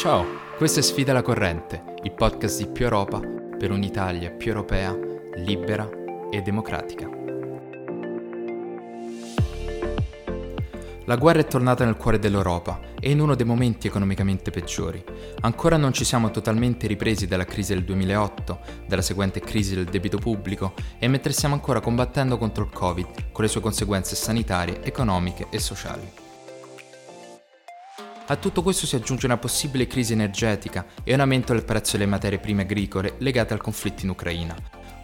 Ciao, questa è Sfida la Corrente, il podcast di Più Europa per un'Italia più europea, libera e democratica. La guerra è tornata nel cuore dell'Europa e in uno dei momenti economicamente peggiori. Ancora non ci siamo totalmente ripresi dalla crisi del 2008, dalla seguente crisi del debito pubblico e mentre stiamo ancora combattendo contro il Covid con le sue conseguenze sanitarie, economiche e sociali. A tutto questo si aggiunge una possibile crisi energetica e un aumento del prezzo delle materie prime agricole legate al conflitto in Ucraina.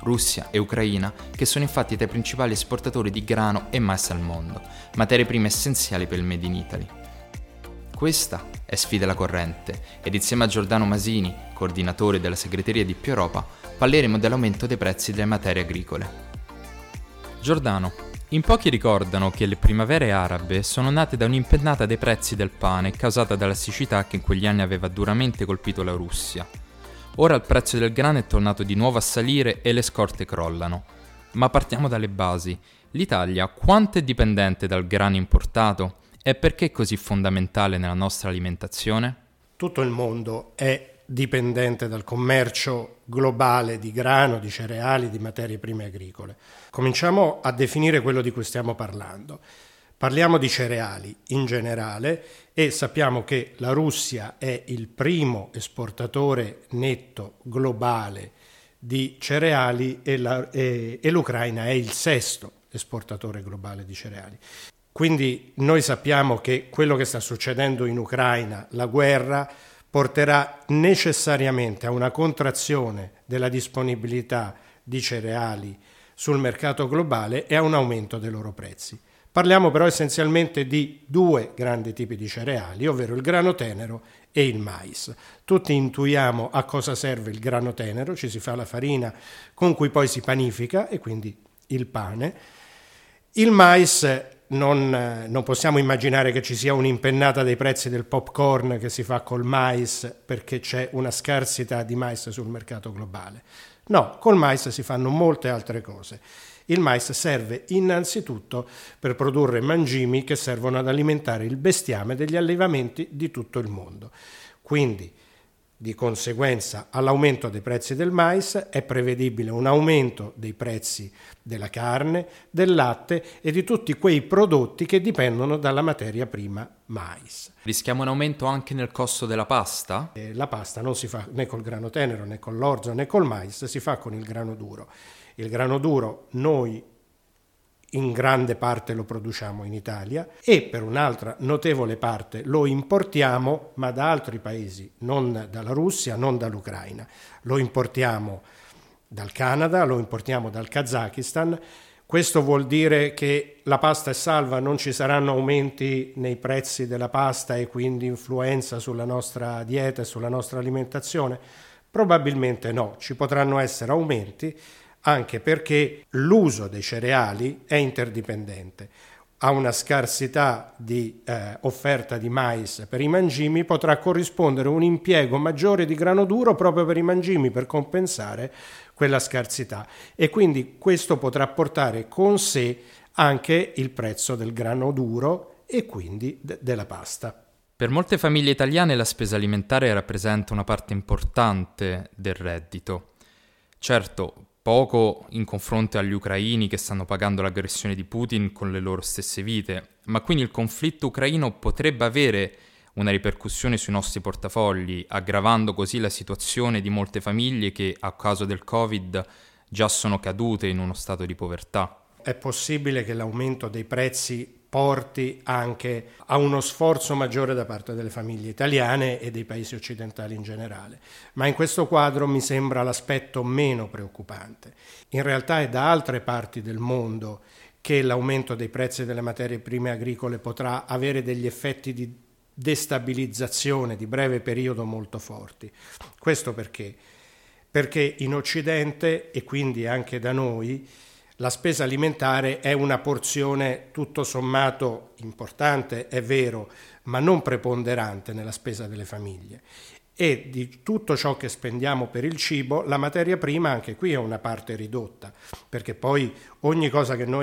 Russia e Ucraina, che sono infatti tra i principali esportatori di grano e mais al mondo, materie prime essenziali per il Made in Italy. Questa è Sfida la Corrente ed insieme a Giordano Masini, coordinatore della segreteria di Più Europa, parleremo dell'aumento dei prezzi delle materie agricole. Giordano, in pochi ricordano che le primavere arabe sono nate da un'impennata dei prezzi del pane causata dalla siccità che in quegli anni aveva duramente colpito la Russia. Ora il prezzo del grano è tornato di nuovo a salire e le scorte crollano. Ma partiamo dalle basi. L'Italia quanto è dipendente dal grano importato e perché è così fondamentale nella nostra alimentazione? Tutto il mondo è dipendente dal commercio globale di grano, di cereali, di materie prime agricole. Cominciamo a definire quello di cui stiamo parlando. Parliamo di cereali in generale e sappiamo che la Russia è il primo esportatore netto globale di cereali e, la, e, e l'Ucraina è il sesto esportatore globale di cereali. Quindi noi sappiamo che quello che sta succedendo in Ucraina, la guerra, porterà necessariamente a una contrazione della disponibilità di cereali sul mercato globale e a un aumento dei loro prezzi. Parliamo però essenzialmente di due grandi tipi di cereali, ovvero il grano tenero e il mais. Tutti intuiamo a cosa serve il grano tenero, ci si fa la farina con cui poi si panifica e quindi il pane. Il mais non, non, possiamo immaginare che ci sia un'impennata dei prezzi del popcorn che si fa col mais perché c'è una scarsità di mais sul mercato globale. No, col mais si fanno molte altre cose. Il mais serve innanzitutto per produrre mangimi che servono ad alimentare il bestiame degli allevamenti di tutto il mondo. Quindi di conseguenza all'aumento dei prezzi del mais è prevedibile un aumento dei prezzi della carne, del latte e di tutti quei prodotti che dipendono dalla materia prima mais. Rischiamo un aumento anche nel costo della pasta? Eh, la pasta non si fa né col grano tenero né con l'orzo né col mais, si fa con il grano duro. Il grano duro noi in grande parte lo produciamo in Italia e per un'altra notevole parte lo importiamo ma da altri paesi, non dalla Russia, non dall'Ucraina. Lo importiamo dal Canada, lo importiamo dal Kazakistan. Questo vuol dire che la pasta è salva, non ci saranno aumenti nei prezzi della pasta e quindi influenza sulla nostra dieta e sulla nostra alimentazione? Probabilmente no, ci potranno essere aumenti anche perché l'uso dei cereali è interdipendente. A una scarsità di eh, offerta di mais per i mangimi potrà corrispondere un impiego maggiore di grano duro proprio per i mangimi per compensare quella scarsità e quindi questo potrà portare con sé anche il prezzo del grano duro e quindi de- della pasta. Per molte famiglie italiane la spesa alimentare rappresenta una parte importante del reddito. Certo, poco in confronto agli ucraini che stanno pagando l'aggressione di Putin con le loro stesse vite, ma quindi il conflitto ucraino potrebbe avere una ripercussione sui nostri portafogli, aggravando così la situazione di molte famiglie che a causa del Covid già sono cadute in uno stato di povertà. È possibile che l'aumento dei prezzi porti anche a uno sforzo maggiore da parte delle famiglie italiane e dei paesi occidentali in generale. Ma in questo quadro mi sembra l'aspetto meno preoccupante. In realtà è da altre parti del mondo che l'aumento dei prezzi delle materie prime agricole potrà avere degli effetti di destabilizzazione di breve periodo molto forti. Questo perché? Perché in Occidente e quindi anche da noi la spesa alimentare è una porzione tutto sommato importante, è vero, ma non preponderante nella spesa delle famiglie. e di tutto ciò che spendiamo per il cibo, la materia prima anche qui è una parte ridotta, perché poi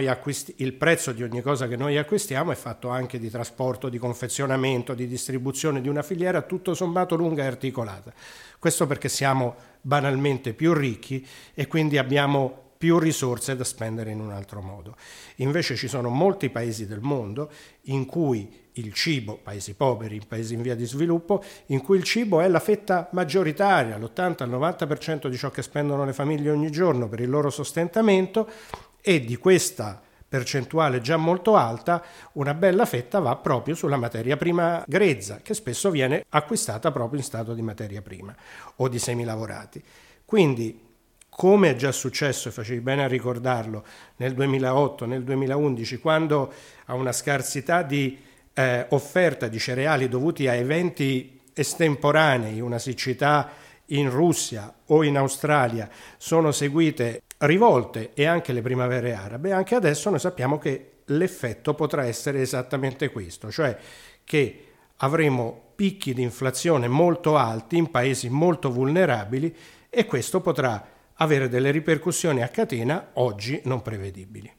acquisti- il prezzo di ogni cosa che noi acquistiamo è fatto anche di trasporto, di confezionamento, di distribuzione di una filiera tutto sommato lunga e articolata. Questo perché siamo banalmente più ricchi e quindi abbiamo più risorse da spendere in un altro modo. Invece ci sono molti paesi del mondo in cui il cibo, paesi poveri, paesi in via di sviluppo, in cui il cibo è la fetta maggioritaria, l'80-90% di ciò che spendono le famiglie ogni giorno per il loro sostentamento e di questa percentuale già molto alta, una bella fetta va proprio sulla materia prima grezza, che spesso viene acquistata proprio in stato di materia prima o di semilavorati. Quindi, come è già successo, e facevi bene a ricordarlo, nel 2008, nel 2011, quando a una scarsità di eh, offerta di cereali dovuti a eventi estemporanei, una siccità in Russia o in Australia, sono seguite rivolte e anche le primavere arabe, anche adesso noi sappiamo che l'effetto potrà essere esattamente questo, cioè che avremo picchi di inflazione molto alti in paesi molto vulnerabili e questo potrà avere delle ripercussioni a catena oggi non prevedibili.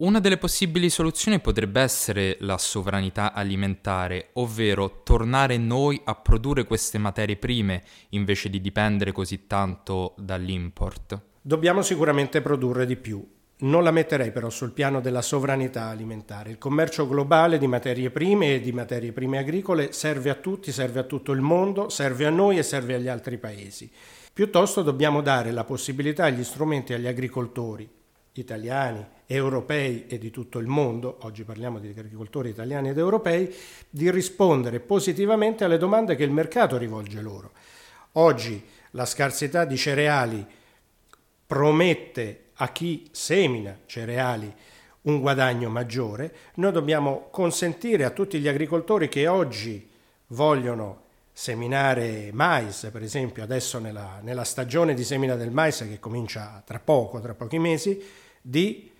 Una delle possibili soluzioni potrebbe essere la sovranità alimentare, ovvero tornare noi a produrre queste materie prime invece di dipendere così tanto dall'import. Dobbiamo sicuramente produrre di più. Non la metterei però sul piano della sovranità alimentare. Il commercio globale di materie prime e di materie prime agricole serve a tutti, serve a tutto il mondo, serve a noi e serve agli altri paesi. Piuttosto dobbiamo dare la possibilità e gli strumenti agli agricoltori italiani, europei e di tutto il mondo, oggi parliamo di agricoltori italiani ed europei, di rispondere positivamente alle domande che il mercato rivolge loro. Oggi la scarsità di cereali promette a chi semina cereali un guadagno maggiore, noi dobbiamo consentire a tutti gli agricoltori che oggi vogliono seminare mais, per esempio adesso nella, nella stagione di semina del mais che comincia tra poco, tra pochi mesi, di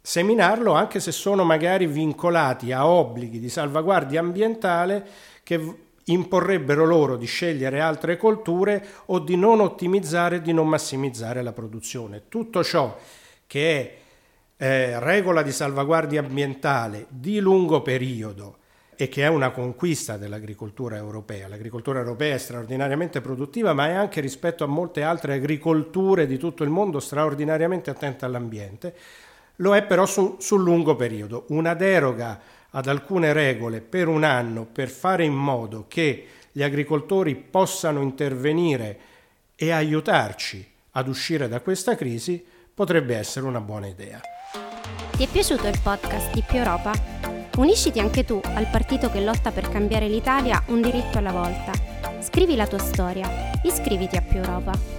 seminarlo anche se sono magari vincolati a obblighi di salvaguardia ambientale che imporrebbero loro di scegliere altre colture o di non ottimizzare di non massimizzare la produzione. Tutto ciò che è eh, regola di salvaguardia ambientale di lungo periodo e che è una conquista dell'agricoltura europea. L'agricoltura europea è straordinariamente produttiva, ma è anche rispetto a molte altre agricolture di tutto il mondo straordinariamente attenta all'ambiente. Lo è però su, sul lungo periodo. Una deroga ad alcune regole per un anno per fare in modo che gli agricoltori possano intervenire e aiutarci ad uscire da questa crisi potrebbe essere una buona idea. Ti è piaciuto il podcast di Più Europa? Unisciti anche tu al partito che lotta per cambiare l'Italia un diritto alla volta. Scrivi la tua storia, iscriviti a Più Europa.